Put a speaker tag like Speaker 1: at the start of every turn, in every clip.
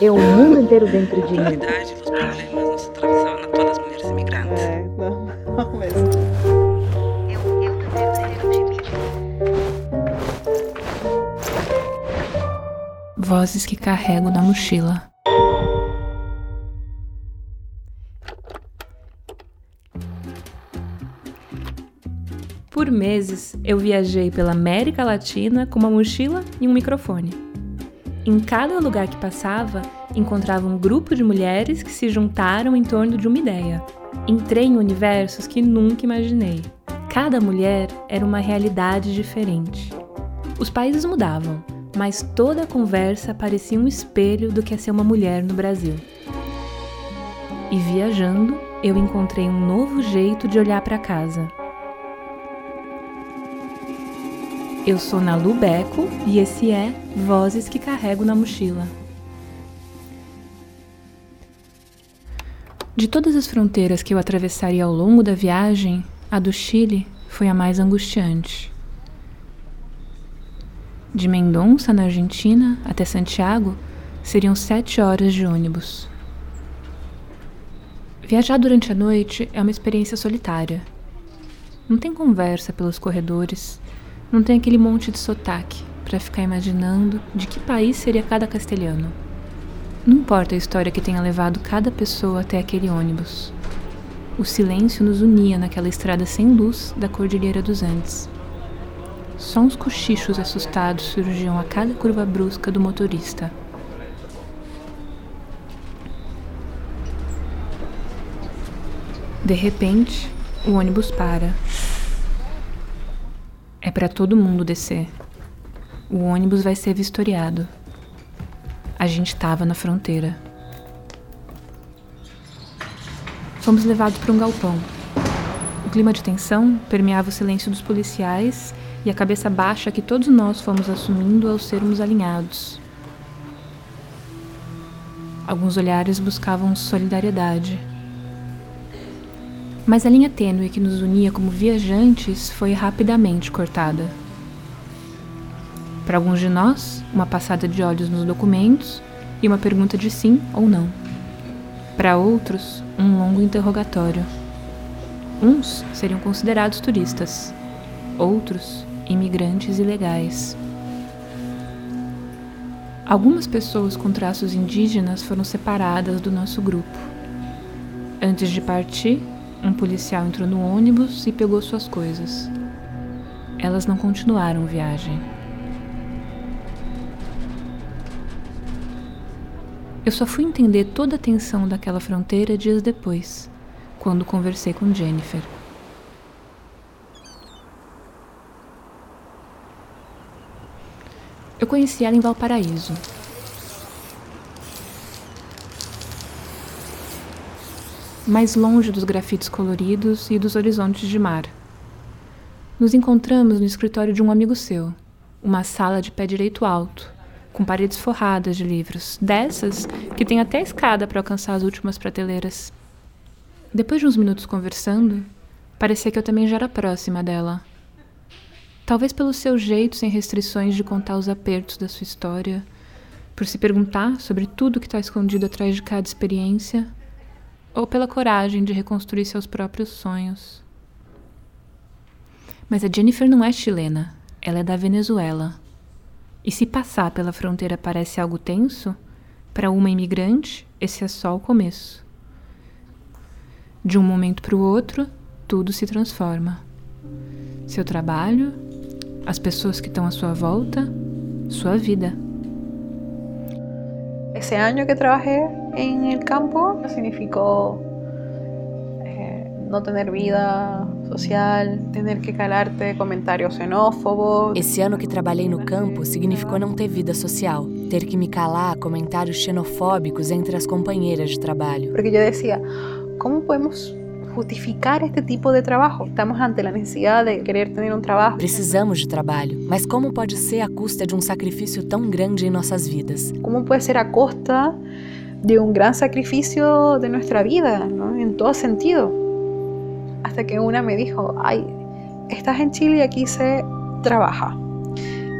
Speaker 1: É o mundo inteiro dentro de mim.
Speaker 2: problemas a todas as mulheres imigrantes.
Speaker 3: É, não, não mesmo.
Speaker 4: Vozes que carrego na mochila. Por meses, eu viajei pela América Latina com uma mochila e um microfone. Em cada lugar que passava, encontrava um grupo de mulheres que se juntaram em torno de uma ideia. Entrei em universos que nunca imaginei. Cada mulher era uma realidade diferente. Os países mudavam, mas toda a conversa parecia um espelho do que é ser uma mulher no Brasil. E viajando, eu encontrei um novo jeito de olhar para casa. Eu sou Nalu Beco e esse é Vozes que Carrego na Mochila. De todas as fronteiras que eu atravessaria ao longo da viagem, a do Chile foi a mais angustiante. De Mendonça, na Argentina, até Santiago, seriam sete horas de ônibus. Viajar durante a noite é uma experiência solitária. Não tem conversa pelos corredores, não tem aquele monte de sotaque para ficar imaginando de que país seria cada castelhano. Não importa a história que tenha levado cada pessoa até aquele ônibus. O silêncio nos unia naquela estrada sem luz da Cordilheira dos Andes. Só uns cochichos assustados surgiam a cada curva brusca do motorista. De repente, o ônibus para. É para todo mundo descer. O ônibus vai ser vistoriado. A gente estava na fronteira. Fomos levados para um galpão. O clima de tensão permeava o silêncio dos policiais e a cabeça baixa que todos nós fomos assumindo ao sermos alinhados. Alguns olhares buscavam solidariedade. Mas a linha tênue que nos unia como viajantes foi rapidamente cortada. Para alguns de nós, uma passada de olhos nos documentos e uma pergunta de sim ou não. Para outros, um longo interrogatório. Uns seriam considerados turistas, outros, imigrantes ilegais. Algumas pessoas com traços indígenas foram separadas do nosso grupo. Antes de partir, um policial entrou no ônibus e pegou suas coisas. Elas não continuaram viagem. Eu só fui entender toda a tensão daquela fronteira dias depois, quando conversei com Jennifer. Eu conheci ela em Valparaíso. Mais longe dos grafites coloridos e dos horizontes de mar. Nos encontramos no escritório de um amigo seu, uma sala de pé direito alto, com paredes forradas de livros, dessas que tem até escada para alcançar as últimas prateleiras. Depois de uns minutos conversando, parecia que eu também já era próxima dela. Talvez pelo seu jeito sem restrições de contar os apertos da sua história, por se perguntar sobre tudo que está escondido atrás de cada experiência, ou pela coragem de reconstruir seus próprios sonhos. Mas a Jennifer não é chilena, ela é da Venezuela. E se passar pela fronteira parece algo tenso, para uma imigrante, esse é só o começo. De um momento para o outro, tudo se transforma. Seu trabalho, as pessoas que estão à sua volta, sua vida.
Speaker 3: Ese año que trabajé en el campo significó eh, no tener vida social, tener que calarte comentarios xenófobos.
Speaker 5: Esse ano que trabalhei no campo significou não ter vida social, ter que me calar a comentários xenofóbicos entre as companheiras de trabalho.
Speaker 3: Porque yo decía, ¿cómo podemos justificar este tipo de trabajo? Estamos ante la necesidad de querer tener un trabajo.
Speaker 5: Precisamos de trabalho, mas como pode ser a custa de um sacrifício tão grande em nossas vidas?
Speaker 3: ¿Cómo puede ser a costa de un gran sacrificio de nuestra vida, ¿no? en todo sentido? Hasta que una me dijo, ay, estás en Chile y aquí se trabaja.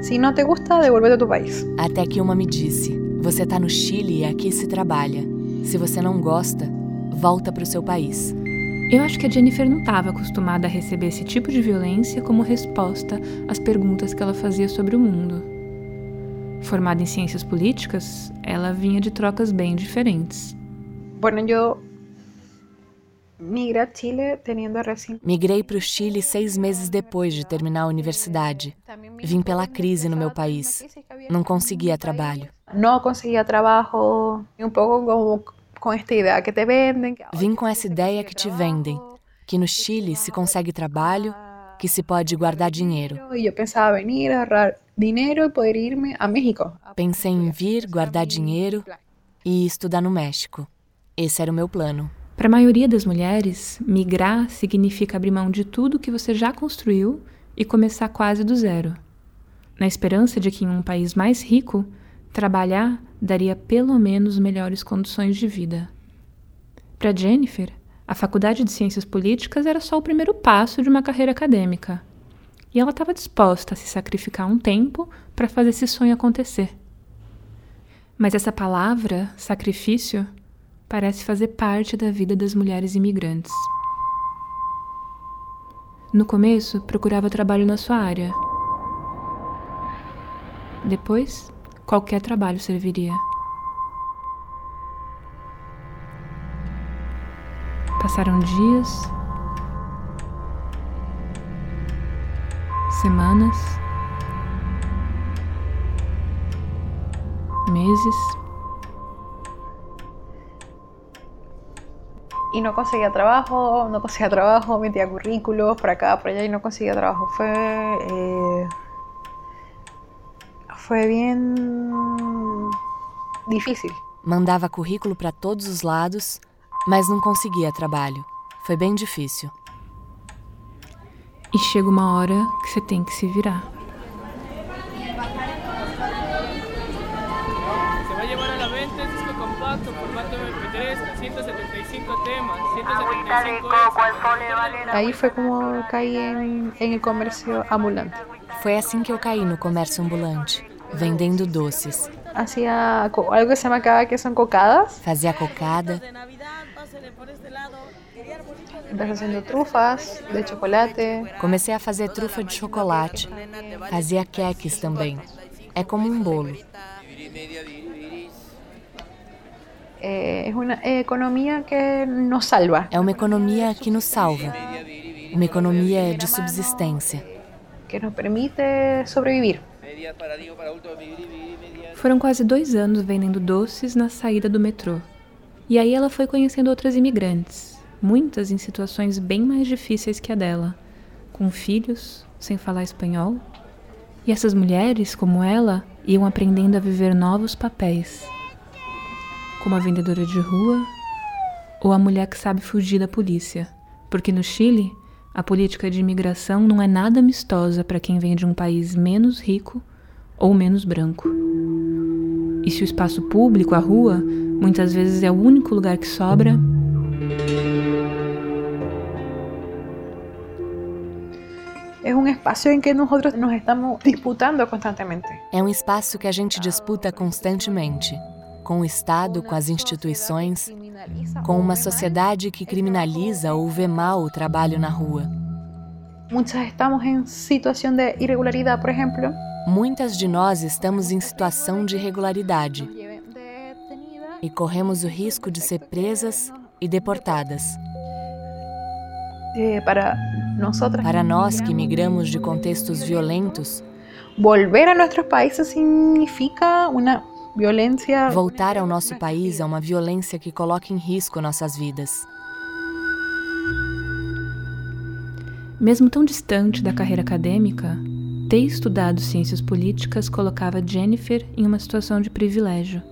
Speaker 3: Si no te gusta, devuélvete a tu país.
Speaker 5: Até que uma me disse: Você tá no Chile e aqui se trabalha. Se você não gosta, volta para o seu país.
Speaker 4: Eu acho que a Jennifer não estava acostumada a receber esse tipo de violência como resposta às perguntas que ela fazia sobre o mundo. Formada em ciências políticas, ela vinha de trocas bem diferentes.
Speaker 3: Bueno, yo migré a Chile teniendo recién...
Speaker 5: Migrei para o Chile seis meses depois de terminar a universidade. Vim pela crise no meu país. Não conseguia trabalho.
Speaker 3: Não conseguia trabalho, um pouco como com esta ideia que te vendem.
Speaker 5: Vim com essa ideia que te vendem, que no Chile se consegue trabalho, que se pode guardar dinheiro.
Speaker 3: E eu pensava venir, ahorrar dinheiro e poder irme a México.
Speaker 5: Pensei em vir, guardar dinheiro e estudar no México. Esse era o meu plano.
Speaker 4: Para a maioria das mulheres, migrar significa abrir mão de tudo que você já construiu e começar quase do zero. Na esperança de que em um país mais rico, trabalhar daria pelo menos melhores condições de vida. Para Jennifer, a faculdade de Ciências Políticas era só o primeiro passo de uma carreira acadêmica. E ela estava disposta a se sacrificar um tempo para fazer esse sonho acontecer. Mas essa palavra, sacrifício, parece fazer parte da vida das mulheres imigrantes. No começo, procurava trabalho na sua área. Depois, qualquer trabalho serviria. Passaram dias, semanas, meses.
Speaker 3: Y no conseguía trabajo, no conseguía trabajo, metía currículos por acá, por allá y no conseguía trabajo. Fue, eh, fue bien difícil.
Speaker 5: Mandava currículo para todos os lados, mas não conseguia trabalho. Foi bem difícil.
Speaker 4: E chega uma hora que você tem que se virar.
Speaker 6: Se va a llevar a la venta el disco compacto formato MP3 con 175 temas, 175
Speaker 3: Ahí fue como caí en, en el comercio ambulante.
Speaker 5: Foi assim que eu caí no comércio ambulante, vendendo doces.
Speaker 3: Hacía co- algo que se acá que son cocadas.
Speaker 5: Fazia cocada,
Speaker 3: Empecé haciendo trufas de chocolate.
Speaker 5: comecei a fazer trufa de chocolate. Fazia queques também. É como um bolo.
Speaker 3: Eh, es una economía que nos salva,
Speaker 5: É uma economia que nos salva. Uma economia de subsistência.
Speaker 3: que nos permite sobrevivir.
Speaker 4: Foram quase dois anos vendendo doces na saída do metrô. E aí ela foi conhecendo outras imigrantes, muitas em situações bem mais difíceis que a dela, com filhos, sem falar espanhol. E essas mulheres, como ela, iam aprendendo a viver novos papéis, como a vendedora de rua ou a mulher que sabe fugir da polícia. Porque no Chile, a política de imigração não é nada amistosa para quem vem de um país menos rico ou menos branco. E se o espaço público, a rua, muitas vezes é o único lugar que sobra,
Speaker 3: Es un espacio en que nosotros nos estamos disputando constantemente.
Speaker 5: É um espaço que a gente disputa constantemente com o Estado, com as instituições, com uma sociedade que criminaliza ou vê mal o trabalho na rua.
Speaker 3: Muchas estamos en situación de irregularidad, por ejemplo.
Speaker 5: Muitas de nós estamos em situação de irregularidade e corremos o risco de ser presas e deportadas.
Speaker 3: Eh, para nosotras,
Speaker 5: Para nós que migramos de contextos violentos,
Speaker 3: volver a nuestros países significa una violencia
Speaker 5: voltar ao nosso país é uma violência que coloca em risco nossas vidas.
Speaker 4: mesmo tão distante da carreira acadêmica, ter estudado ciências políticas colocava Jennifer em uma situação de privilégio.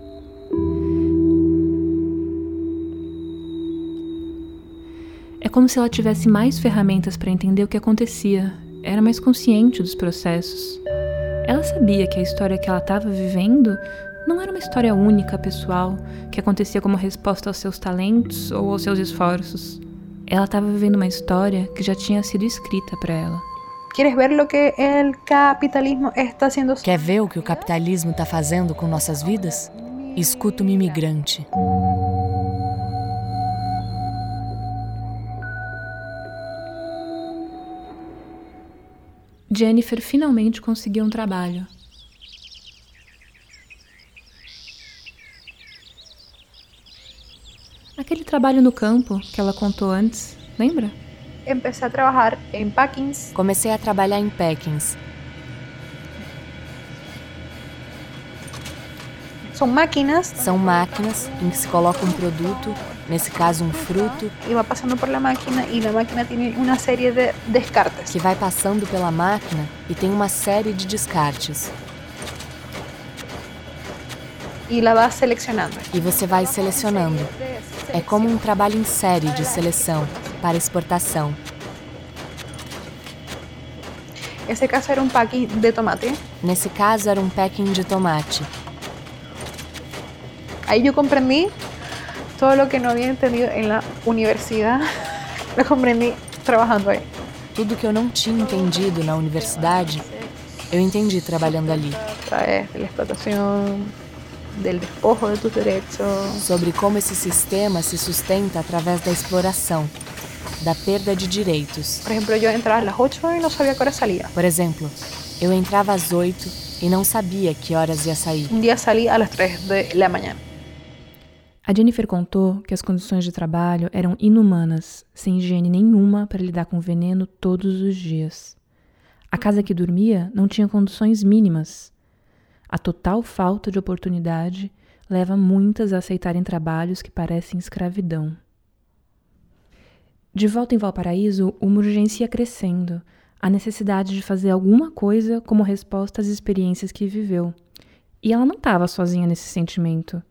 Speaker 4: É como se ela tivesse mais ferramentas para entender o que acontecia, era mais consciente dos processos. Ela sabia que a história que ela estava vivendo não era uma história única, pessoal, que acontecia como resposta aos seus talentos ou aos seus esforços. Ela estava vivendo uma história que já tinha sido escrita para ela.
Speaker 3: ¿Quieres ver lo que el capitalismo está haciendo?
Speaker 5: Quer ver o que o capitalismo está fazendo com nossas vidas? Escuta uma imigrante.
Speaker 4: Jennifer finalmente conseguiu um trabalho. Aquele trabalho no campo que ela contou antes, lembra?
Speaker 3: Empecé a trabajar en packings.
Speaker 5: Comecei a trabalhar em packings.
Speaker 3: Son máquinas
Speaker 5: São máquinas em que se coloca um produto, nesse caso um fruto,
Speaker 3: y va pasando por la máquina y la máquina tiene una serie de descartes.
Speaker 5: que vai passando pela máquina e tem uma série de descartes.
Speaker 3: Y la va seleccionando.
Speaker 5: E você vai selecionando. É como um trabalho em série de seleção para exportação.
Speaker 3: Ese caso era un packing de tomate.
Speaker 5: Nesse caso era um packing de tomate.
Speaker 3: Ahí yo comprendí todo lo que no había entendido en la universidad. Lo comprendí trabajando ahí.
Speaker 5: Tudo que eu não tinha entendido na universidade, eu entendi trabalhando ali. Sobre como esse sistema se sustenta através da exploração, da perda de direitos.
Speaker 3: Por ejemplo, yo entraba a las 8 y no sabía qué hora salía.
Speaker 5: Por exemplo, eu entrava às oito e não sabia que horas ia sair.
Speaker 3: Un día salí a las 3 de la mañana.
Speaker 4: A Jennifer contou que as condições de trabalho eram inumanas, sem higiene nenhuma para lidar com veneno todos os dias. A casa que dormia não tinha condições mínimas. A total falta de oportunidade leva muitas a aceitarem trabalhos que parecem escravidão. De volta em Valparaíso, uma urgência ia crescendo, a necessidade de fazer alguma coisa como resposta às experiências que viveu. E ela não estava sozinha nesse sentimento.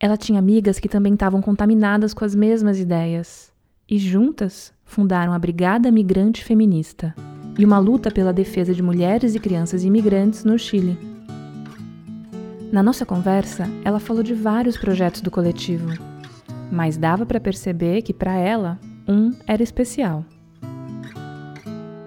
Speaker 4: Ela tinha amigas que também estavam contaminadas com as mesmas ideias. E juntas fundaram a Brigada Migrante Feminista e uma luta pela defesa de mulheres e crianças imigrantes no Chile. Na nossa conversa, ela falou de vários projetos do coletivo, mas dava para perceber que para ela um era especial.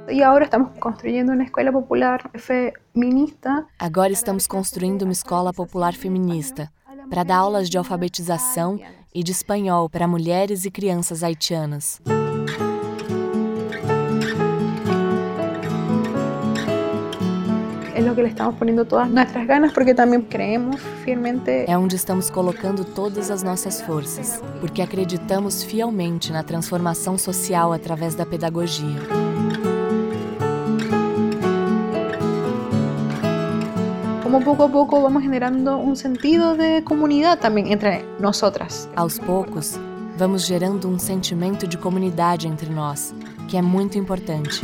Speaker 3: Y ahora estamos construyendo una escuela popular feminista.
Speaker 5: Agora estamos construindo uma escola popular feminista para dar aulas de alfabetização e de espanhol para mulheres e crianças haitianas. É onde estamos colocando todas as nossas forças, porque acreditamos fielmente na transformação social através da pedagogia.
Speaker 3: Como poco a poco vamos generando un sentido de comunidad también entre nosotras.
Speaker 5: Aos poucos, vamos gerando um sentimento de comunidade entre nós, que é muito importante.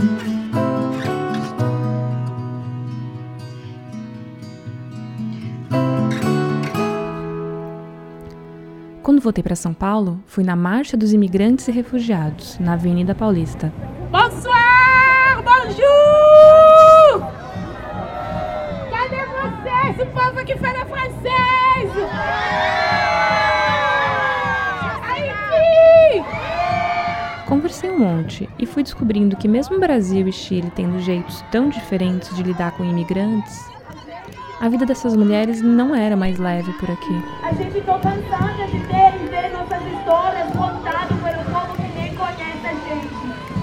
Speaker 4: Quando voltei para São Paulo, fui na Marcha dos Imigrantes e Refugiados, na Avenida Paulista.
Speaker 6: Bonsoir, bonjour! Cadê você, esse povo que fala francês? Haiti!
Speaker 4: Conversei um monte e fui descobrindo que, mesmo Brasil e Chile tendo jeitos tão diferentes de lidar com imigrantes, a vida dessas mulheres não era mais leve por aqui.
Speaker 7: A gente tô cansada de ter e ver nossas histórias contadas pelo povo que nem conhece a gente.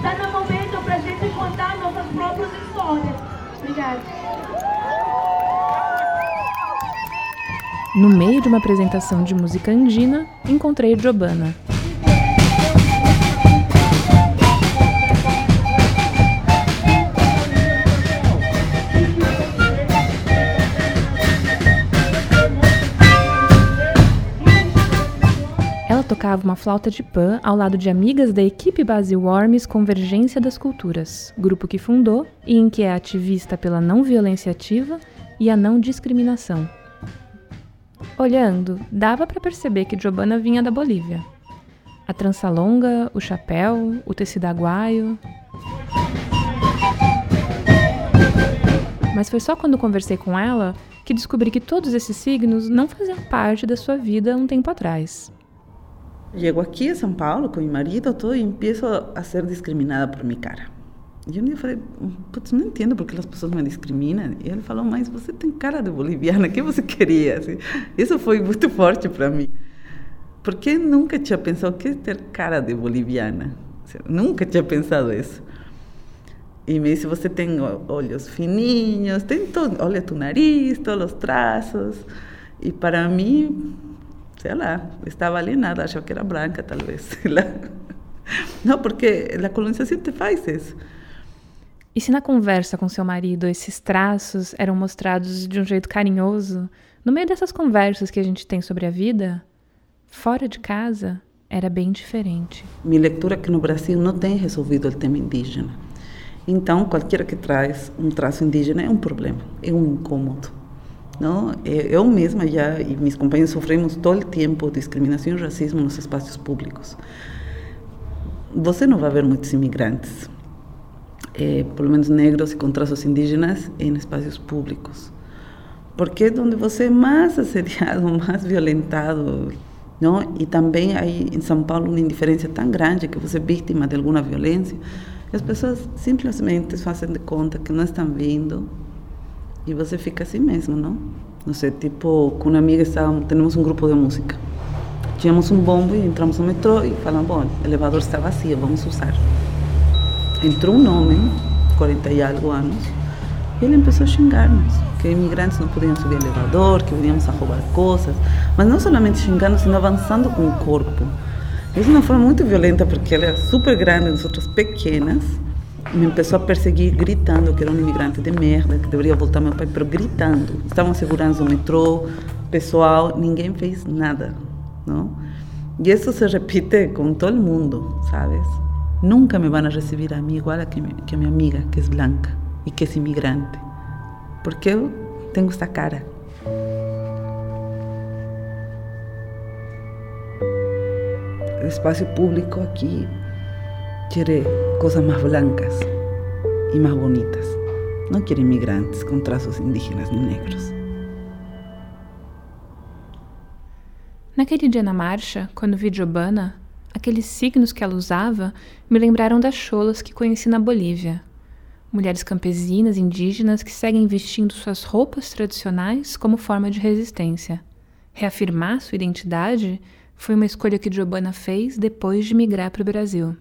Speaker 7: Tá no momento pra gente contar nossas próprias histórias. Obrigada.
Speaker 4: No meio de uma apresentação de música andina, encontrei Giovanna. Ela tocava uma flauta de pan ao lado de amigas da equipe Base Worms Convergência das Culturas, grupo que fundou e em que é ativista pela não violência ativa e a não discriminação. Olhando, dava para perceber que Giovanna vinha da Bolívia. A trança longa, o chapéu, o tecido aguaio. Mas foi só quando conversei com ela que descobri que todos esses signos não faziam parte da sua vida um tempo atrás.
Speaker 2: Llego aquí a São Paulo con mi marido, todo, y empiezo a ser discriminada por mi cara. E um dia eu falei, putz, não entendo porque as pessoas me discriminam. E ele falou, mas você tem cara de boliviana, o que você queria? Assim, isso foi muito forte para mim. Porque nunca tinha pensado, que é ter cara de boliviana? Assim, nunca tinha pensado isso. E me disse, você tem olhos fininhos, tem todo, olha tu nariz, todos os traços. E para mim, sei lá, estava alienada, achava que era branca, talvez. Não, porque a colonização te faz isso.
Speaker 4: E se na conversa com seu marido esses traços eram mostrados de um jeito carinhoso, no meio dessas conversas que a gente tem sobre a vida, fora de casa era bem diferente.
Speaker 2: Minha leitura é que no Brasil não tem resolvido o tema indígena. Então, qualquer que traz um traço indígena é um problema, é um incômodo. Não? Eu mesma já e meus companheiros sofremos todo o tempo discriminação e racismo nos espaços públicos. Você não vai ver muitos imigrantes eh, pelo menos negros e com traços indígenas, em espaços públicos. Porque é onde você é mais assediado, mais violentado. Não? E também aí em São Paulo uma indiferença tão grande que você é vítima de alguma violência, as pessoas simplesmente fazem de conta que não estão vindo e você fica assim mesmo, não? Não sei, tipo, com uma amiga estávamos, temos um grupo de música. Tínhamos um bombo e entramos no metrô e falamos, bom, o elevador está vazio, vamos usar entrou um homem, 40 e algo anos, e ele começou a xingar-nos, que imigrantes não podiam subir elevador, que viníamos a roubar coisas, mas não somente xingando, sino avançando com o corpo. Isso uma forma muito violenta, porque ele era super grande, nós outras pequenas, me começou a perseguir gritando que era um imigrante de merda, que deveria voltar meu pai, pero gritando. Estavam segurando o metrô, pessoal, ninguém fez nada, não? E isso se repite com todo mundo, sabes? Nunca me van a recibir a mí igual a que, mi, a mi amiga, que es blanca y que es inmigrante. Porque eu tenho esta cara. O espaço público aqui quiere coisas mais blancas e mais bonitas. Não quer imigrantes com traços indígenas nem negros.
Speaker 4: Naquele dia na marcha, quando vi Giovanna, Aqueles signos que ela usava me lembraram das cholas que conheci na Bolívia. Mulheres campesinas indígenas que seguem vestindo suas roupas tradicionais como forma de resistência. Reafirmar sua identidade foi uma escolha que Giovanna fez depois de migrar para o Brasil.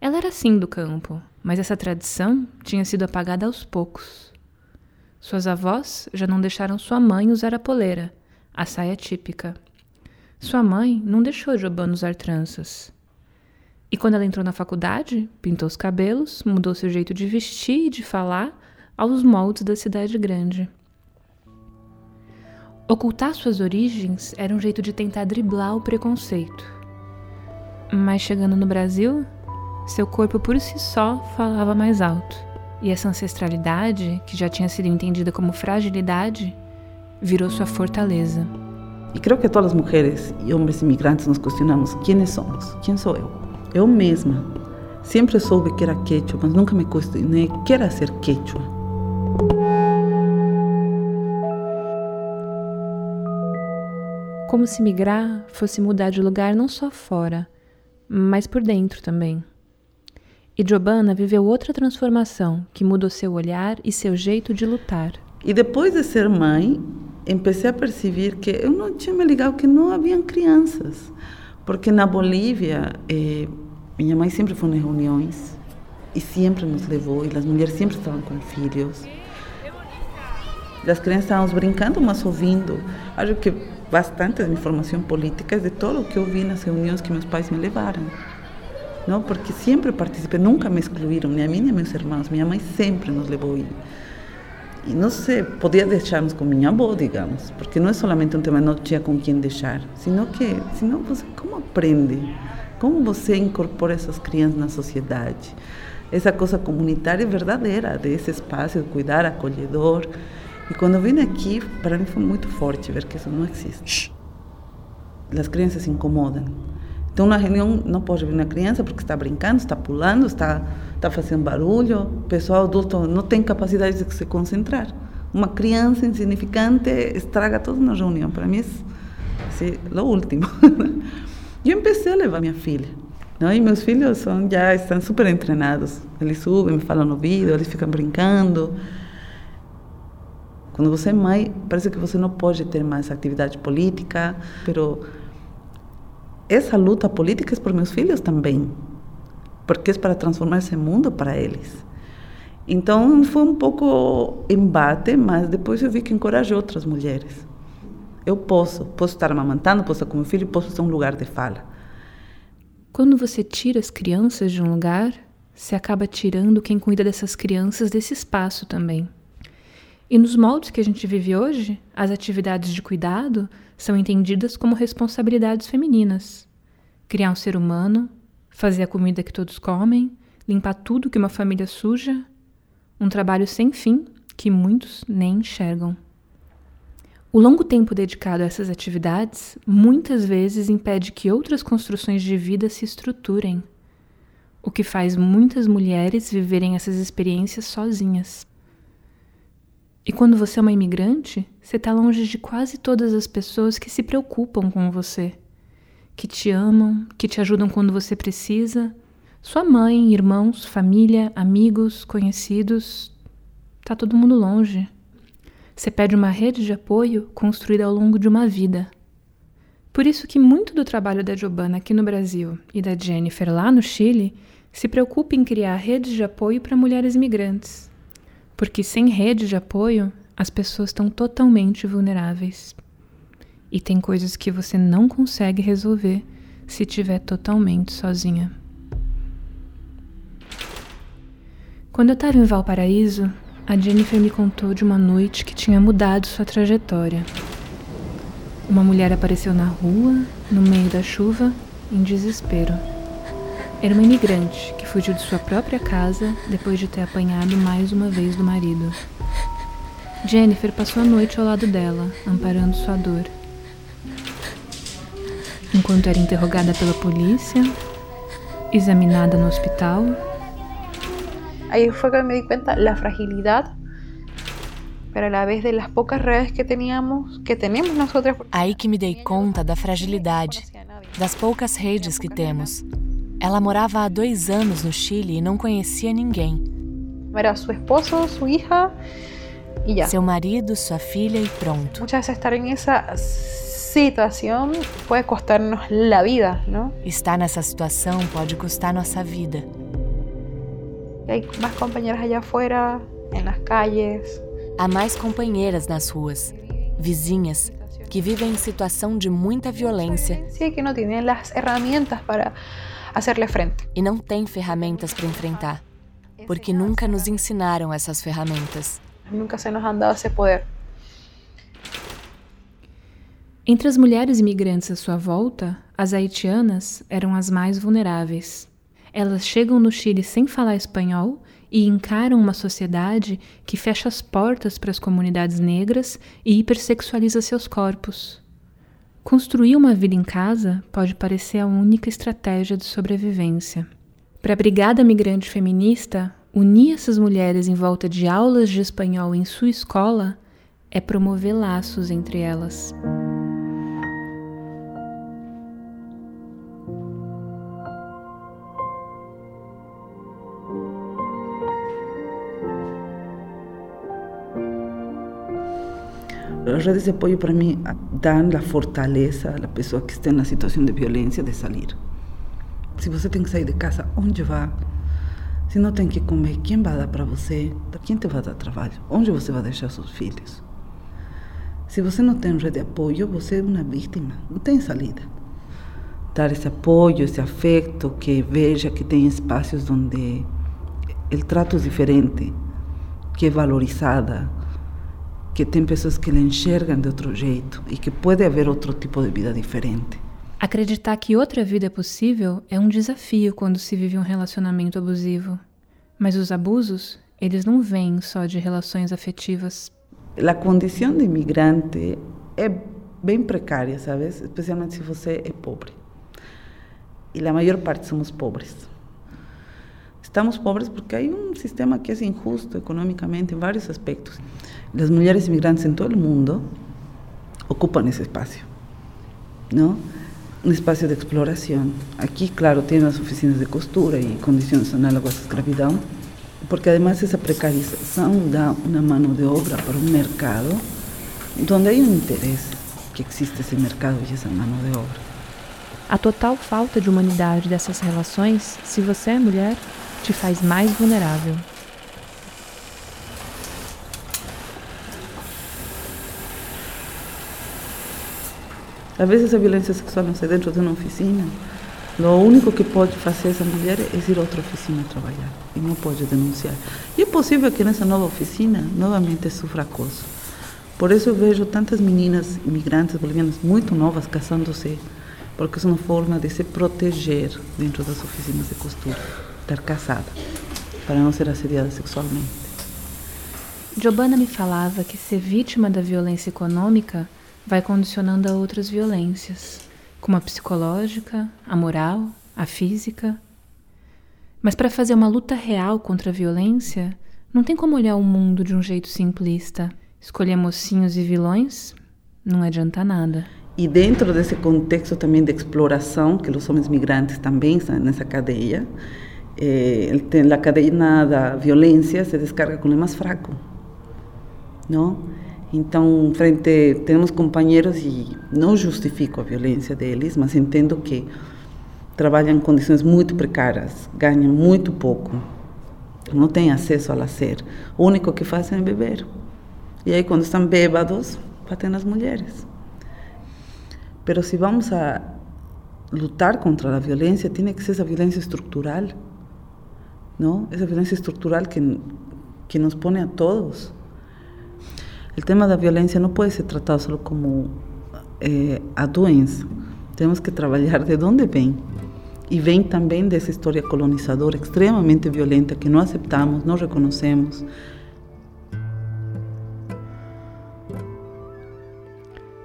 Speaker 4: Ela era sim do campo, mas essa tradição tinha sido apagada aos poucos. Suas avós já não deixaram sua mãe usar a poleira, a saia típica. Sua mãe não deixou Giovanna usar tranças. E quando ela entrou na faculdade, pintou os cabelos, mudou seu jeito de vestir e de falar aos moldes da cidade grande. Ocultar suas origens era um jeito de tentar driblar o preconceito. Mas chegando no Brasil, seu corpo por si só falava mais alto. E essa ancestralidade, que já tinha sido entendida como fragilidade, virou sua fortaleza.
Speaker 2: E creio que todas as mulheres e homens imigrantes nos questionamos quem somos, quem sou eu. Eu mesma sempre soube que era quechua, mas nunca me questionei que era ser quechua.
Speaker 4: Como se migrar fosse mudar de lugar não só fora, mas por dentro também. E Giovanna viveu outra transformação que mudou seu olhar e seu jeito de lutar.
Speaker 2: E depois de ser mãe, comecei a perceber que eu não tinha me ligado que não haviam crianças. Porque na Bolívia, eh, minha mãe sempre foi nas reuniões e sempre nos levou, e as mulheres sempre estavam com filhos. As crianças estavam brincando, mas ouvindo. Acho que bastante informação política de todo o que eu vi nas reuniões que meus pais me levaram. Não, porque sempre participei, nunca me excluíram, nem a mim nem a meus irmãos. Minha mãe sempre nos levou. E, e não se podia deixarmos com minha avó, digamos, porque não é somente um tema não tinha com quem deixar, sino que, senão você como aprende, como você incorpora essas crianças na sociedade, essa coisa comunitária verdadeira desse espaço de cuidar, acolhedor. E quando eu vim aqui, para mim foi muito forte ver que isso não existe. As crianças se incomodam. Então, na reunião não pode vir uma criança porque está brincando, está pulando, está, está fazendo barulho. O pessoal adulto não tem capacidade de se concentrar. Uma criança insignificante estraga tudo na reunião. Para mim, é, é o último. Eu comecei a levar minha filha. Não? E meus filhos são, já estão super treinados. Eles subem, me falam no ouvido, eles ficam brincando. Quando você é mãe, parece que você não pode ter mais atividade política, mas essa luta política é por meus filhos também, porque é para transformar esse mundo para eles. Então foi um pouco embate, mas depois eu vi que encorajou outras mulheres. Eu posso, posso estar amamantando, posso estar com meu filho, posso ser um lugar de fala.
Speaker 4: Quando você tira as crianças de um lugar, você acaba tirando quem cuida dessas crianças desse espaço também. E nos moldes que a gente vive hoje, as atividades de cuidado são entendidas como responsabilidades femininas. Criar um ser humano, fazer a comida que todos comem, limpar tudo que uma família suja, um trabalho sem fim que muitos nem enxergam. O longo tempo dedicado a essas atividades muitas vezes impede que outras construções de vida se estruturem, o que faz muitas mulheres viverem essas experiências sozinhas. E quando você é uma imigrante, você está longe de quase todas as pessoas que se preocupam com você, que te amam, que te ajudam quando você precisa. Sua mãe, irmãos, família, amigos, conhecidos, tá todo mundo longe. Você pede uma rede de apoio construída ao longo de uma vida. Por isso que muito do trabalho da Giovanna aqui no Brasil e da Jennifer lá no Chile se preocupa em criar redes de apoio para mulheres imigrantes porque sem rede de apoio, as pessoas estão totalmente vulneráveis. E tem coisas que você não consegue resolver se estiver totalmente sozinha. Quando eu estava em Valparaíso, a Jennifer me contou de uma noite que tinha mudado sua trajetória. Uma mulher apareceu na rua, no meio da chuva, em desespero. Era uma imigrante que fugiu de sua própria casa depois de ter apanhado mais uma vez do marido. Jennifer passou a noite ao lado dela, amparando sua dor. Enquanto era interrogada pela polícia, examinada no hospital.
Speaker 3: Aí foi que me di cuenta la fragilidad pero a la vez de las pocas redes que teníamos, que tenemos nosotras.
Speaker 5: Aí que me dei conta da fragilidade, das poucas redes que temos. Ela morava há dois anos no Chile e não conhecia ninguém.
Speaker 3: Era seu esposo, sua hija e já.
Speaker 5: Seu marido, sua filha e pronto.
Speaker 3: Muitas vezes estar nessa situação pode custar-nos a vida, não?
Speaker 5: Estar nessa situação pode custar nossa vida.
Speaker 3: Hay mais companheiras allá afuera, nas calles.
Speaker 5: Há mais companheiras nas ruas, vizinhas que vivem em situação de muita violência.
Speaker 3: Sí, que não têm as ferramentas para hacerle frente.
Speaker 5: E não tem ferramentas para enfrentar, porque nunca nos ensinaram essas ferramentas.
Speaker 3: Nunca se nos han dado esse poder.
Speaker 4: Entre as mulheres imigrantes à sua volta, as haitianas eram as mais vulneráveis. Elas chegam no Chile sem falar espanhol e encaram uma sociedade que fecha as portas para as comunidades negras e hipersexualiza seus corpos. Construir uma vida em casa pode parecer a única estratégia de sobrevivência. Para a Brigada Migrante Feminista, unir essas mulheres em volta de aulas de espanhol em sua escola é promover laços entre elas.
Speaker 2: As redes de apoio para mim dão a fortaleza à pessoa que está na situação de violência de sair. Se você tem que sair de casa, onde vai? Se não tem que comer, quem vai dar para você? Quem te vai dar trabalho? Onde você vai deixar seus filhos? Se você não tem rede de apoio, você é uma vítima, não tem saída. Dar esse apoio, esse afeto, que veja que tem espaços onde o trato é diferente, que é valorizada, que tem pessoas que lhe enxergam de outro jeito e que pode haver outro tipo de vida diferente.
Speaker 4: Acreditar que outra vida é possível é um desafio quando se vive um relacionamento abusivo. Mas os abusos, eles não vêm só de relações afetivas.
Speaker 2: A condição de imigrante é bem precária, sabes? Especialmente se você é pobre. E a maior parte somos pobres. Estamos pobres porque há um sistema que é injusto econômicamente em vários aspectos. As mulheres imigrantes em todo o mundo ocupam esse espaço, não? um espaço de exploração. Aqui, claro, tem as oficinas de costura e condições análogas à escravidão, porque además essa precarização dá uma mão de obra para um mercado onde há um interesse que existe esse mercado e essa mão de obra.
Speaker 4: A total falta de humanidade dessas relações, se você é mulher, te faz mais vulnerável.
Speaker 2: Às vezes a violência sexual não se dentro de uma oficina. O único que pode fazer essa mulher é ir a outra oficina trabalhar e não pode denunciar. E é possível que nessa nova oficina novamente sofra acoso. Por isso eu vejo tantas meninas imigrantes bolivianas muito novas casando-se, porque é uma forma de se proteger dentro das oficinas de costura, estar casada, para não ser assediada sexualmente.
Speaker 4: Giovanna me falava que ser vítima da violência econômica vai condicionando a outras violências, como a psicológica, a moral, a física. Mas para fazer uma luta real contra a violência, não tem como olhar o mundo de um jeito simplista. Escolher mocinhos e vilões não adianta nada.
Speaker 2: E dentro desse contexto também de exploração, que os homens migrantes também estão nessa cadeia, eh, a cadeia da violência se descarga com o mais fraco, não? Então, frente temos companheiros e não justifico a violência deles, mas entendo que trabalham em condições muito precárias, ganham muito pouco, não têm acesso ao lazer. O único que fazem é beber. E aí, quando estão bêbados, batem nas mulheres. Mas se vamos a lutar contra a violência, tem que ser essa violência estrutural, não? Essa violência estrutural que que nos põe a todos o tema da violência não pode ser tratado só como eh, a doença. Temos que trabalhar de onde vem. E vem também dessa história colonizadora extremamente violenta que não aceitamos, não reconhecemos.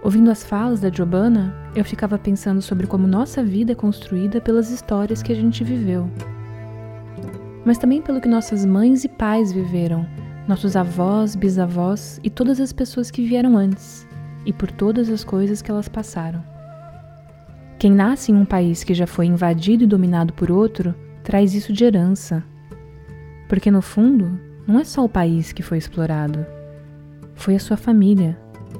Speaker 4: Ouvindo as falas da Giovanna, eu ficava pensando sobre como nossa vida é construída pelas histórias que a gente viveu. Mas também pelo que nossas mães e pais viveram, nossos avós, bisavós e todas as pessoas que vieram antes, e por todas as coisas que elas passaram. Quem nasce em um país que já foi invadido e dominado por outro traz isso de herança. Porque no fundo, não é só o país que foi explorado, foi a sua família.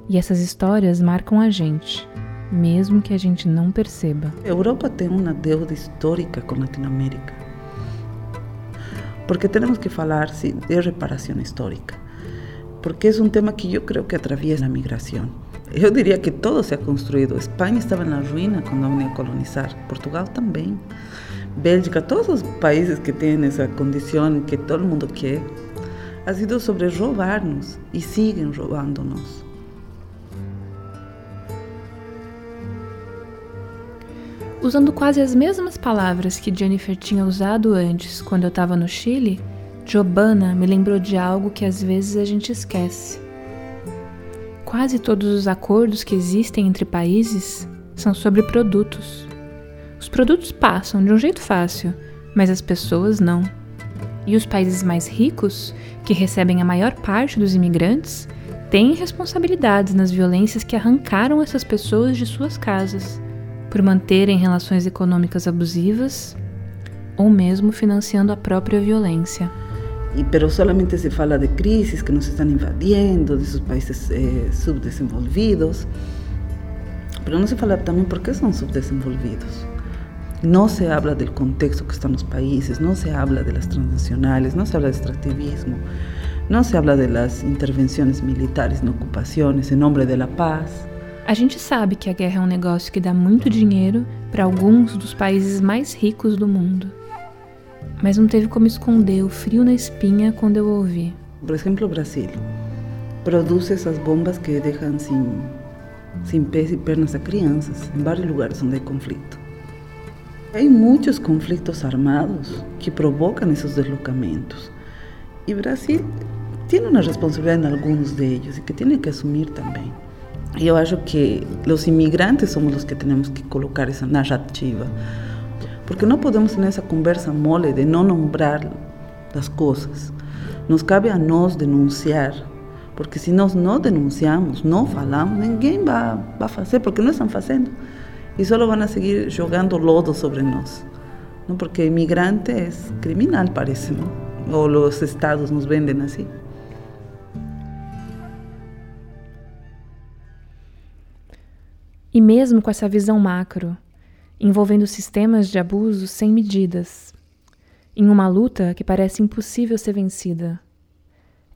Speaker 4: E essas histórias marcam a gente, mesmo que a gente não perceba.
Speaker 2: A Europa tem uma deuda histórica com a Latinoamérica porque temos que falar sim, de reparação histórica, porque é um tema que eu creio que atraviesa a migração. Eu diria que todo se ha construído. Espanha estava na ruína quando veio a colonizar, Portugal também, Bélgica, todos os países que têm essa condição que todo mundo quer, ha sido sobre roubar-nos e siguen roubando-nos.
Speaker 4: Usando quase as mesmas palavras que Jennifer tinha usado antes quando eu estava no Chile, Giovanna me lembrou de algo que às vezes a gente esquece. Quase todos os acordos que existem entre países são sobre produtos. Os produtos passam de um jeito fácil, mas as pessoas não. E os países mais ricos, que recebem a maior parte dos imigrantes, têm responsabilidades nas violências que arrancaram essas pessoas de suas casas por manterem relações econômicas abusivas ou mesmo financiando a própria violência.
Speaker 2: E pero solamente se fala de crises que nos estão invadindo, desses países eh, subdesenvolvidos, pero não se fala também por que são subdesenvolvidos. Não se habla do contexto que estão os países, não se habla de las transnacionales, não se habla de extrativismo, não se habla de las intervenções militares em ocupações em nome de la paz.
Speaker 4: A gente sabe que a guerra é um negócio que dá muito dinheiro para alguns dos países mais ricos do mundo. Mas não teve como esconder o frio na espinha quando eu ouvi.
Speaker 2: Por exemplo, o Brasil produz essas bombas que deixam sem, sem pés e pernas a crianças em vários lugares onde há conflito. Há muitos conflitos armados que provocam esses deslocamentos. E Brasil tem uma responsabilidade em alguns deles e que tem que assumir também. Eu acho que os imigrantes somos os que temos que colocar essa narrativa. Porque não podemos ter essa conversa mole de não nombrar as coisas. Nos cabe a nós denunciar. Porque se nós não denunciamos, não falamos, ninguém vai, vai fazer, porque não estão fazendo. e só vão seguir jogando lodo sobre nós. Porque imigrante é criminal, parece, não? ou os estados nos vendem assim.
Speaker 4: E mesmo com essa visão macro, envolvendo sistemas de abuso sem medidas, em uma luta que parece impossível ser vencida,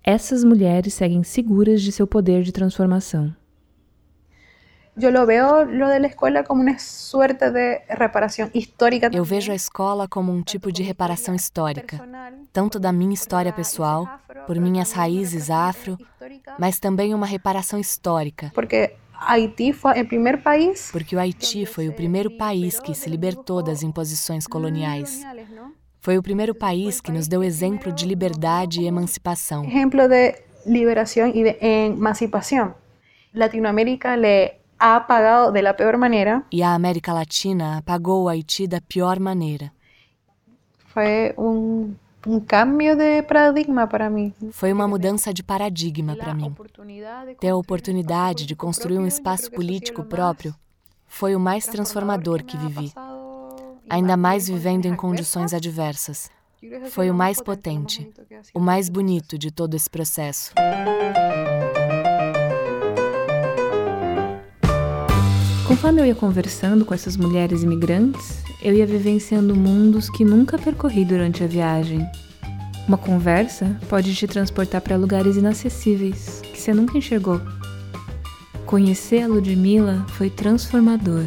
Speaker 4: essas mulheres seguem seguras de seu poder de transformação.
Speaker 3: Eu lo veo lo de la escuela como uma suerte de reparação histórica.
Speaker 5: Eu vejo a escola como um tipo de reparação histórica, tanto da minha história pessoal, por minhas raízes afro, mas também uma reparação histórica.
Speaker 3: Porque Haiti foi o primeiro país.
Speaker 5: Porque o Haiti foi o primeiro país que se libertou das imposições coloniais. Foi o primeiro país que nos deu exemplo de liberdade e emancipação.
Speaker 3: Exemplo de liberação e de emancipação. Latinoamérica le ha apagado de la peor maneira.
Speaker 5: E a América Latina apagou o Haiti da pior maneira.
Speaker 3: Foi um um cambio de paradigma para mim.
Speaker 5: Foi uma mudança de paradigma para mim. Ter a oportunidade de construir um espaço político próprio foi o mais transformador que vivi. Ainda mais vivendo em condições adversas. Foi o mais potente, o mais bonito de todo esse processo.
Speaker 4: Conforme eu ia conversando com essas mulheres imigrantes, eu ia vivenciando mundos que nunca percorri durante a viagem. Uma conversa pode te transportar para lugares inacessíveis que você nunca enxergou. Conhecer a Ludmilla foi transformador.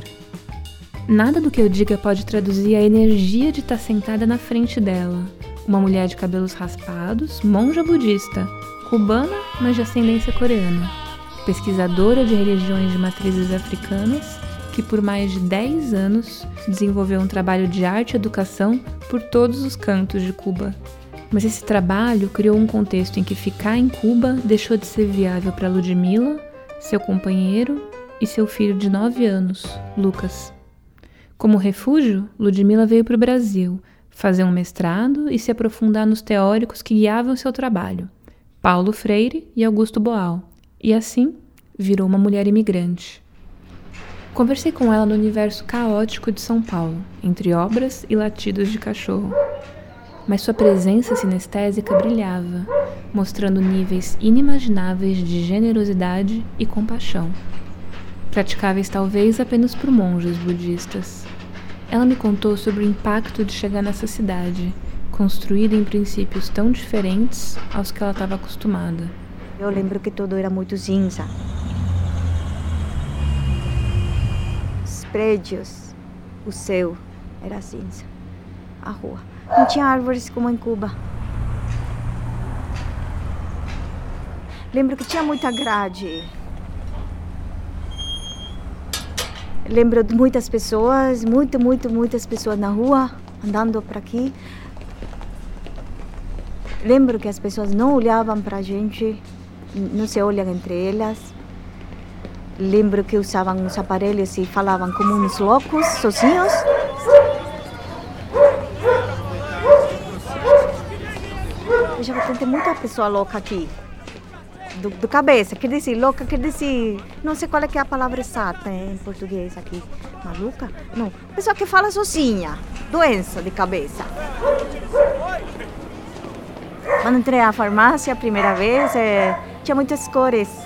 Speaker 4: Nada do que eu diga pode traduzir a energia de estar sentada na frente dela. Uma mulher de cabelos raspados, monja budista, cubana, mas de ascendência coreana pesquisadora de religiões de matrizes africanas, que por mais de 10 anos desenvolveu um trabalho de arte e educação por todos os cantos de Cuba. Mas esse trabalho criou um contexto em que ficar em Cuba deixou de ser viável para Ludmilla, seu companheiro e seu filho de 9 anos, Lucas. Como refúgio, Ludmilla veio para o Brasil, fazer um mestrado e se aprofundar nos teóricos que guiavam seu trabalho, Paulo Freire e Augusto Boal e assim virou uma mulher imigrante. Conversei com ela no universo caótico de São Paulo, entre obras e latidos de cachorro. Mas sua presença sinestésica brilhava, mostrando níveis inimagináveis de generosidade e compaixão, praticáveis talvez apenas por monges budistas. Ela me contou sobre o impacto de chegar nessa cidade, construída em princípios tão diferentes aos que ela estava acostumada.
Speaker 1: Eu lembro que tudo era muito cinza. Os prédios, o céu era cinza. A rua. Não tinha árvores como em Cuba. Lembro que tinha muita grade. Lembro de muitas pessoas, muito, muito, muitas pessoas na rua, andando para aqui. Lembro que as pessoas não olhavam para a gente não se olham entre elas. Lembro que usavam uns aparelhos e falavam como uns loucos, sozinhos. Eu já tem muita pessoa louca aqui. Do, do, cabeça, quer dizer, louca, quer dizer, não sei qual é, que é a palavra exata em português aqui. Maluca? Não, pessoa que fala sozinha, doença de cabeça. Quando entrei à farmácia a primeira vez, é, tinha muitas cores.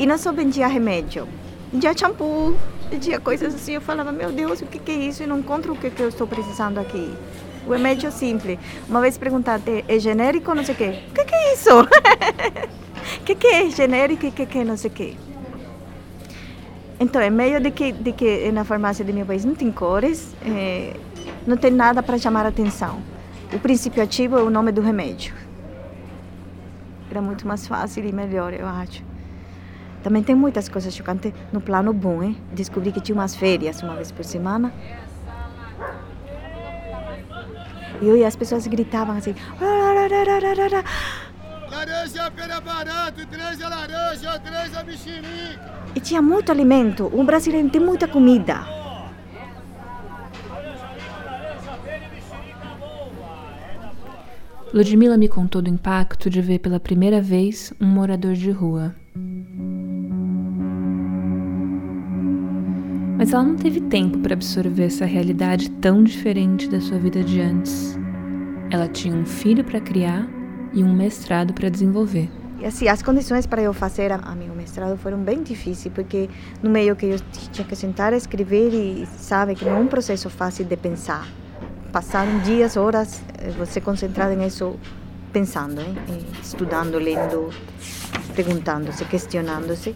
Speaker 1: E não só vendia remédio, vendia shampoo, vendia coisas assim. Eu falava, meu Deus, o que, que é isso? Eu não encontro o que, que eu estou precisando aqui. O remédio é simples. Uma vez perguntaste, é genérico não sei o quê? O que, que é isso? O que, que é genérico e o que, que é não sei o quê? Então, em meio de que, de que na farmácia do meu país não tem cores, é, não tem nada para chamar atenção. O princípio ativo é o nome do remédio. Era muito mais fácil e melhor, eu acho. Também tem muitas coisas chocantes no plano bom, hein? Descobri que tinha umas férias uma vez por semana. E eu e as pessoas gritavam assim.
Speaker 8: Laranja pera barato, três é laranja, três é mexerica.
Speaker 1: E tinha muito alimento. Um brasileiro tem muita comida.
Speaker 4: Ludmila me contou do impacto de ver pela primeira vez um morador de rua. Mas ela não teve tempo para absorver essa realidade tão diferente da sua vida de antes. Ela tinha um filho para criar e um mestrado para desenvolver.
Speaker 1: E assim, as condições para eu fazer a, a meu mestrado foram bem difíceis, porque no meio que eu tinha que sentar a escrever e sabe que não é um processo fácil de pensar. Passaram dias, horas, eh, você concentrado nisso, pensando, hein? estudando, lendo, perguntando-se, questionando-se.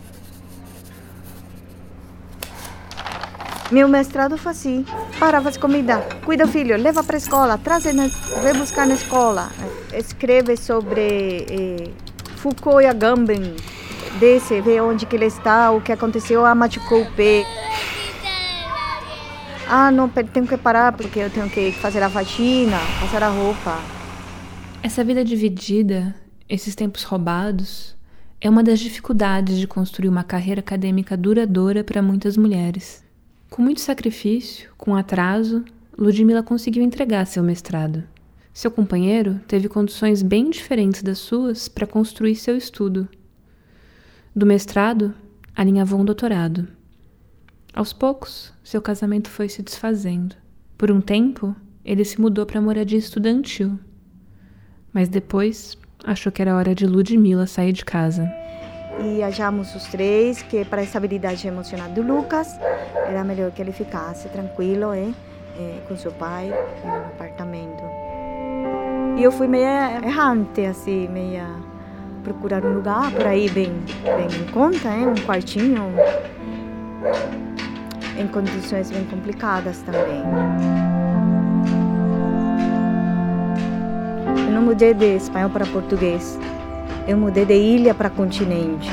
Speaker 1: Meu mestrado foi assim. Para, faz comida. Cuida, filho. Leva para a escola. Traz, vai buscar na escola. Escreve sobre eh, Foucault e Agamben. Desce, vê onde que ele está, o que aconteceu. Ah, machucou o pé. Ah, não, tenho que parar porque eu tenho que fazer a faxina, passar a roupa.
Speaker 4: Essa vida dividida, esses tempos roubados, é uma das dificuldades de construir uma carreira acadêmica duradoura para muitas mulheres. Com muito sacrifício, com atraso, Ludmila conseguiu entregar seu mestrado. Seu companheiro teve condições bem diferentes das suas para construir seu estudo. Do mestrado, alinhavou um doutorado. Aos poucos, seu casamento foi se desfazendo. Por um tempo, ele se mudou para a moradia estudantil. Mas depois, achou que era hora de Ludmila sair de casa
Speaker 1: e achamos os três que para a estabilidade emocional do Lucas era melhor que ele ficasse tranquilo é, é, com seu pai no apartamento. E eu fui meia errante, assim, meia procurar um lugar por aí bem, bem em conta, é, um quartinho em condições bem complicadas também. Eu não mudei de espanhol para português. Eu mudei de ilha para continente.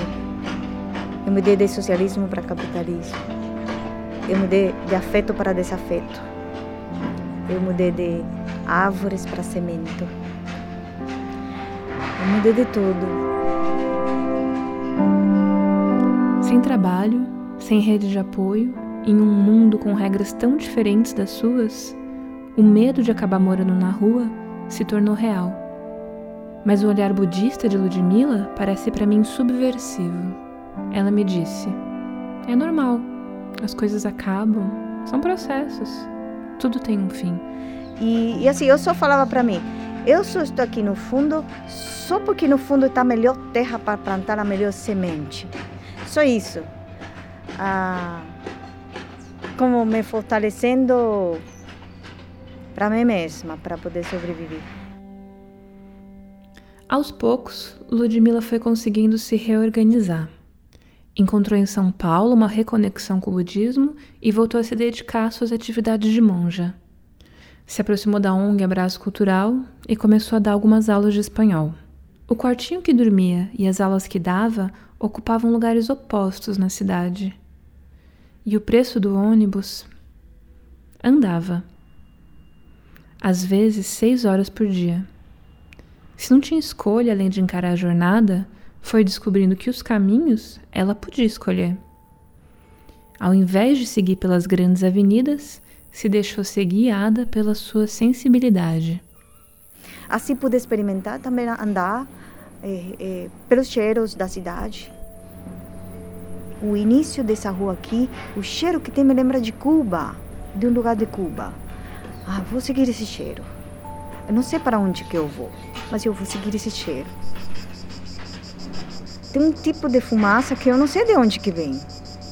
Speaker 1: Eu mudei de socialismo para capitalismo. Eu mudei de afeto para desafeto. Eu mudei de árvores para cimento. Eu mudei de tudo.
Speaker 4: Sem trabalho, sem rede de apoio, em um mundo com regras tão diferentes das suas, o medo de acabar morando na rua se tornou real. Mas o olhar budista de Ludmila parece para mim subversivo. Ela me disse: É normal, as coisas acabam, são processos, tudo tem um fim.
Speaker 1: E, e assim, eu só falava para mim: eu só estou aqui no fundo só porque no fundo está a melhor terra para plantar a melhor semente. Só isso. Ah, como me fortalecendo para mim mesma, para poder sobreviver.
Speaker 4: Aos poucos, Ludmila foi conseguindo se reorganizar. Encontrou em São Paulo uma reconexão com o budismo e voltou a se dedicar às suas atividades de monja. Se aproximou da ONG Abraço Cultural e começou a dar algumas aulas de espanhol. O quartinho que dormia e as aulas que dava ocupavam lugares opostos na cidade. E o preço do ônibus andava. Às vezes, seis horas por dia. Se não tinha escolha além de encarar a jornada, foi descobrindo que os caminhos ela podia escolher. Ao invés de seguir pelas grandes avenidas, se deixou ser guiada pela sua sensibilidade.
Speaker 1: Assim pude experimentar também andar eh, eh, pelos cheiros da cidade. O início dessa rua aqui, o cheiro que tem me lembra de Cuba, de um lugar de Cuba. Ah, vou seguir esse cheiro. Eu não sei para onde que eu vou, mas eu vou seguir esse cheiro. Tem um tipo de fumaça que eu não sei de onde que vem,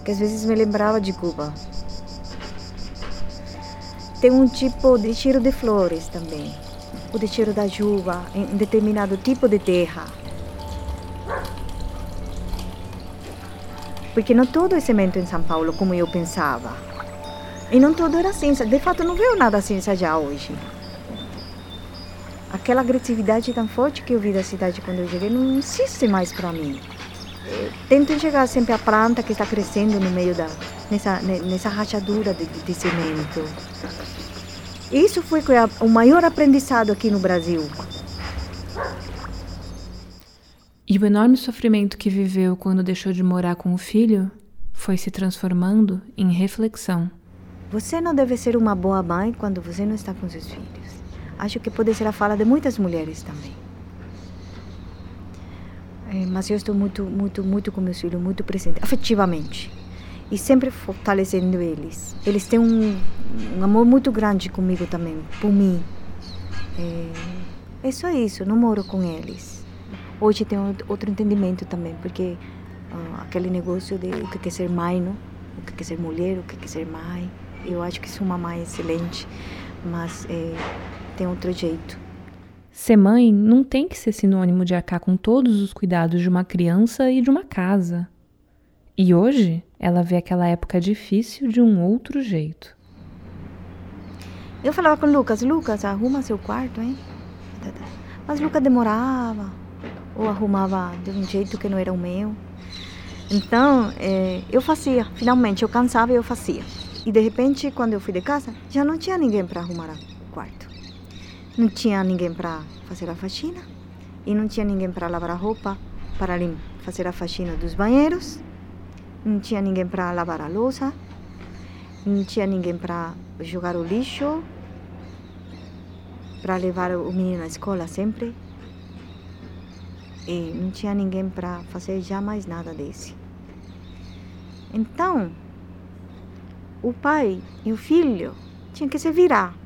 Speaker 1: que às vezes me lembrava de Cuba. Tem um tipo de cheiro de flores também, o de cheiro da chuva em determinado tipo de terra. Porque não todo é cimento em São Paulo como eu pensava. E não todo era cinza. De fato, não veio nada cinza já hoje aquela agressividade tão forte que eu vi da cidade quando eu cheguei não existe mais para mim. Tento enxergar sempre a planta que está crescendo no meio da nessa nessa rachadura de, de cimento. Isso foi o maior aprendizado aqui no Brasil.
Speaker 4: E o enorme sofrimento que viveu quando deixou de morar com o filho foi se transformando em reflexão.
Speaker 1: Você não deve ser uma boa mãe quando você não está com seus filhos acho que pode ser a fala de muitas mulheres também. É, mas eu estou muito, muito, muito com meus filhos, muito presente, afetivamente. e sempre fortalecendo eles. Eles têm um, um amor muito grande comigo também, por mim. É, é só isso, não moro com eles. Hoje tem outro entendimento também, porque uh, aquele negócio de o que é ser mãe, não? o que é ser mulher, o que é ser mãe. Eu acho que sou uma mãe excelente, mas é, tem outro jeito.
Speaker 4: Ser mãe não tem que ser sinônimo de arcar com todos os cuidados de uma criança e de uma casa. E hoje ela vê aquela época difícil de um outro jeito.
Speaker 1: Eu falava com o Lucas, Lucas, arruma seu quarto, hein? Mas Lucas demorava, ou arrumava de um jeito que não era o meu. Então, é, eu fazia, finalmente, eu cansava e eu fazia. E de repente, quando eu fui de casa, já não tinha ninguém para arrumar o quarto. Não tinha ninguém para fazer a faxina. E não tinha ninguém para lavar a roupa, para fazer a faxina dos banheiros não tinha ninguém para lavar a louça, não tinha ninguém para jogar o lixo, para levar o menino à escola sempre. E não tinha ninguém para fazer jamais nada desse. Então, o pai e o filho tinham que se virar.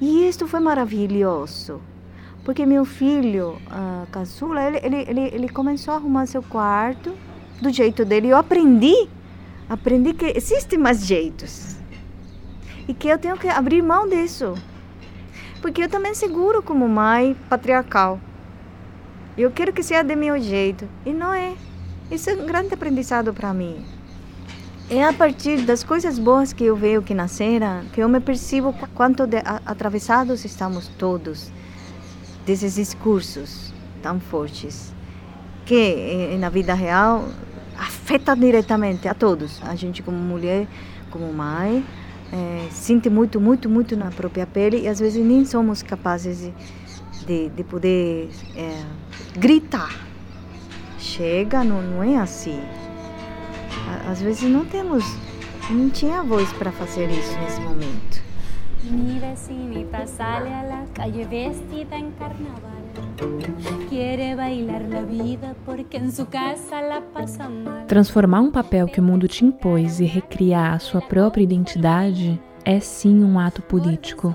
Speaker 1: E isto foi maravilhoso, porque meu filho, uh, caçula, ele, ele, ele, ele começou a arrumar seu quarto do jeito dele. Eu aprendi, aprendi que existem mais jeitos e que eu tenho que abrir mão disso, porque eu também seguro como mãe patriarcal. Eu quero que seja de meu jeito e não é. Isso é um grande aprendizado para mim. É a partir das coisas boas que eu vejo que nasceram que eu me percebo quanto de, atravessados estamos todos desses discursos tão fortes que eh, na vida real afeta diretamente a todos. A gente como mulher, como mãe, é, sente muito, muito, muito na própria pele e às vezes nem somos capazes de, de, de poder é, gritar. Chega, não, não é assim. Às vezes não temos, não tinha voz para fazer isso nesse momento. Mi vecinita sale a la calle vestida en carnaval. Quiere bailar la vida porque en su casa la pasa mal. Transformar um papel que o mundo te impôs e recriar a sua própria identidade é sim um ato político.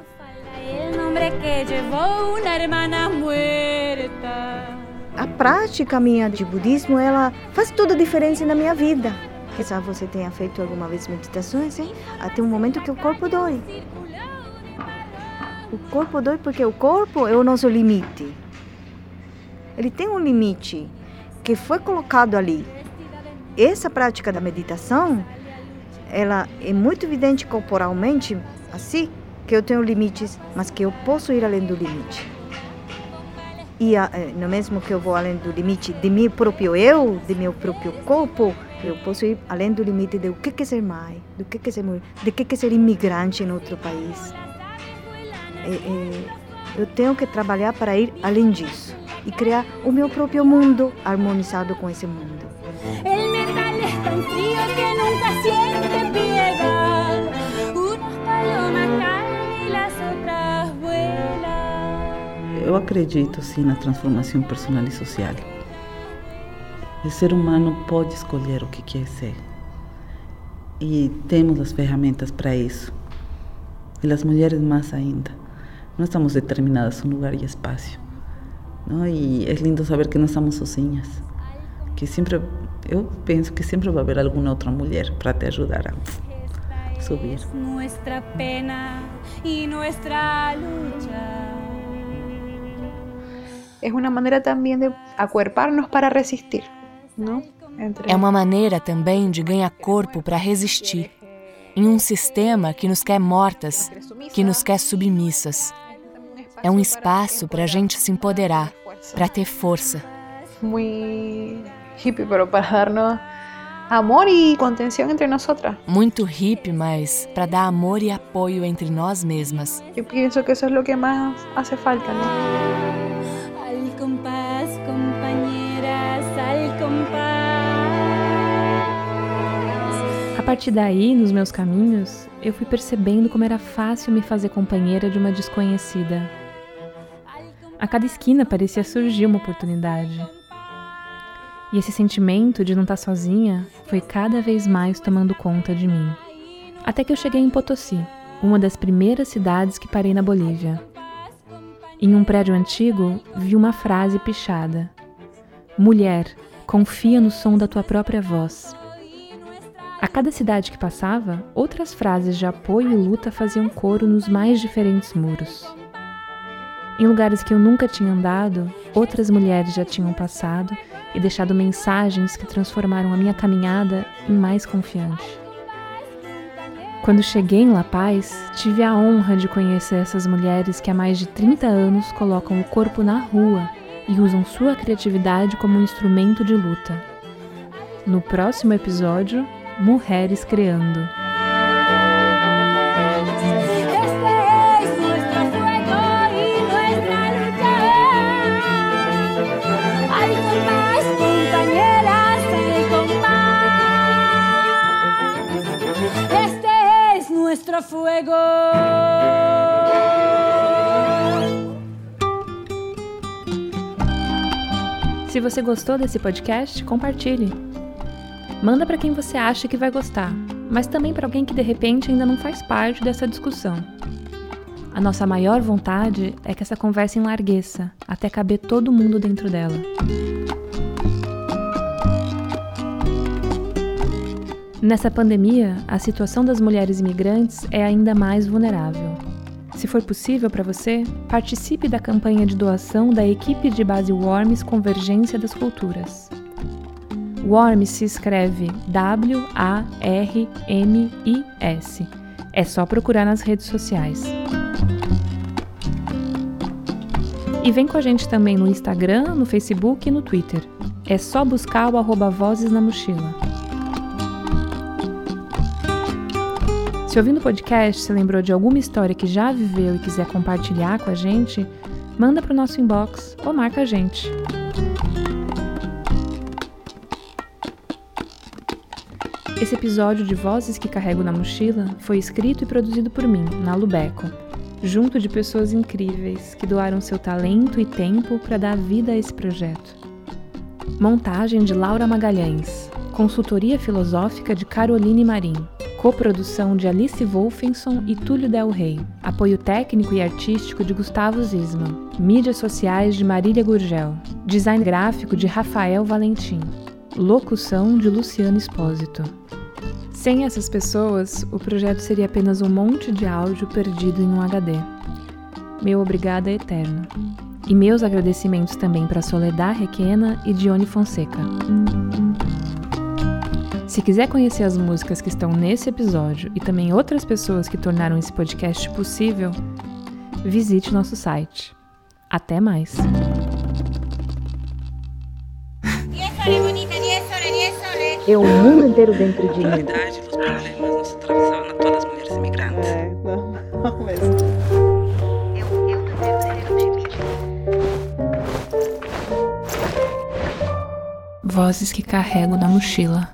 Speaker 1: A prática minha de budismo, ela faz toda a diferença na minha vida. Quizá você tenha feito alguma vez meditações, hein? Até um momento que o corpo dói. O corpo dói porque o corpo é o nosso limite ele tem um limite que foi colocado ali. Essa prática da meditação, ela é muito evidente corporalmente, assim, que eu tenho limites, mas que eu posso ir além do limite. E eh, no mesmo que eu vou além do limite de meu próprio eu, de meu próprio corpo, eu posso ir além do limite de o que é ser mãe, do que é ser mulher, de que é ser imigrante em outro país. É, é, eu tenho que trabalhar para ir além disso e criar o meu próprio mundo harmonizado com esse mundo.
Speaker 2: Eu acredito sim na transformação personal e social. O ser humano pode escolher o que quer ser. E temos as ferramentas para isso. E as mulheres mais ainda. Não estamos determinadas a um lugar e espaço. Não? E é lindo saber que não estamos sozinhas. Que sempre, eu penso que sempre vai haver alguma outra mulher para te ajudar a subir. Nuestra pena
Speaker 3: e nuestra lucha. É uma maneira também de acuerpar-nos para resistir, não?
Speaker 5: É uma maneira também de ganhar corpo para resistir em um sistema que nos quer mortas, que nos quer submissas. É um espaço para a gente se empoderar, para ter força.
Speaker 3: Muito hippie, pero para darnos amor e contenção entre nós.
Speaker 5: Muito hippie, mas para dar amor e apoio entre nós mesmas.
Speaker 3: Eu penso que isso é o que mais hace falta, ¿no?
Speaker 5: Partir daí, nos meus caminhos, eu fui percebendo como era fácil me fazer companheira de uma desconhecida, a cada esquina parecia surgir uma oportunidade.
Speaker 4: E esse sentimento de não estar sozinha foi cada vez mais tomando conta de mim. Até que eu cheguei em Potosí, uma das primeiras cidades que parei na Bolívia. Em um prédio antigo, vi uma frase pichada: Mulher, confia no som da tua própria voz. A cada cidade que passava, outras frases de apoio e luta faziam coro nos mais diferentes muros. Em lugares que eu nunca tinha andado, outras mulheres já tinham passado e deixado mensagens que transformaram a minha caminhada em mais confiante. Quando cheguei em La Paz, tive a honra de conhecer essas mulheres que há mais de 30 anos colocam o corpo na rua e usam sua criatividade como um instrumento de luta. No próximo episódio, Mulheres Criando. fuego. Se você gostou desse podcast, compartilhe. Manda para quem você acha que vai gostar, mas também para alguém que de repente ainda não faz parte dessa discussão. A nossa maior vontade é que essa conversa enlargueça, até caber todo mundo dentro dela. Nessa pandemia, a situação das mulheres imigrantes é ainda mais vulnerável. Se for possível para você, participe da campanha de doação da equipe de base Worms Convergência das Culturas. Worms se escreve W-A-R-M-I-S. É só procurar nas redes sociais. E vem com a gente também no Instagram, no Facebook e no Twitter. É só buscar o arroba Vozes na Mochila. Se ouvindo o podcast você lembrou de alguma história que já viveu e quiser compartilhar com a gente, manda para o nosso inbox ou marca a gente. Esse episódio de Vozes que Carrego na Mochila foi escrito e produzido por mim, na Lubeco, junto de pessoas incríveis que doaram seu talento e tempo para dar vida a esse projeto. Montagem de Laura Magalhães, consultoria filosófica de Caroline Marim. Coprodução de Alice Wolfenson e Túlio Del Rey. Apoio técnico e artístico de Gustavo Zisman. Mídias sociais de Marília Gurgel. Design gráfico de Rafael Valentim. Locução de Luciano Espósito. Sem essas pessoas, o projeto seria apenas um monte de áudio perdido em um HD. Meu obrigado é eterno. E meus agradecimentos também para Soledad Requena e Dione Fonseca. Se quiser conhecer as músicas que estão nesse episódio e também outras pessoas que tornaram esse podcast possível, visite nosso site. Até mais!
Speaker 1: É o mundo inteiro dentro de mim.
Speaker 2: os problemas, nossa tradição, na todas as mulheres imigrantes.
Speaker 3: É, não, não mesmo.
Speaker 1: Eu, eu também
Speaker 4: Vozes que carrego na mochila.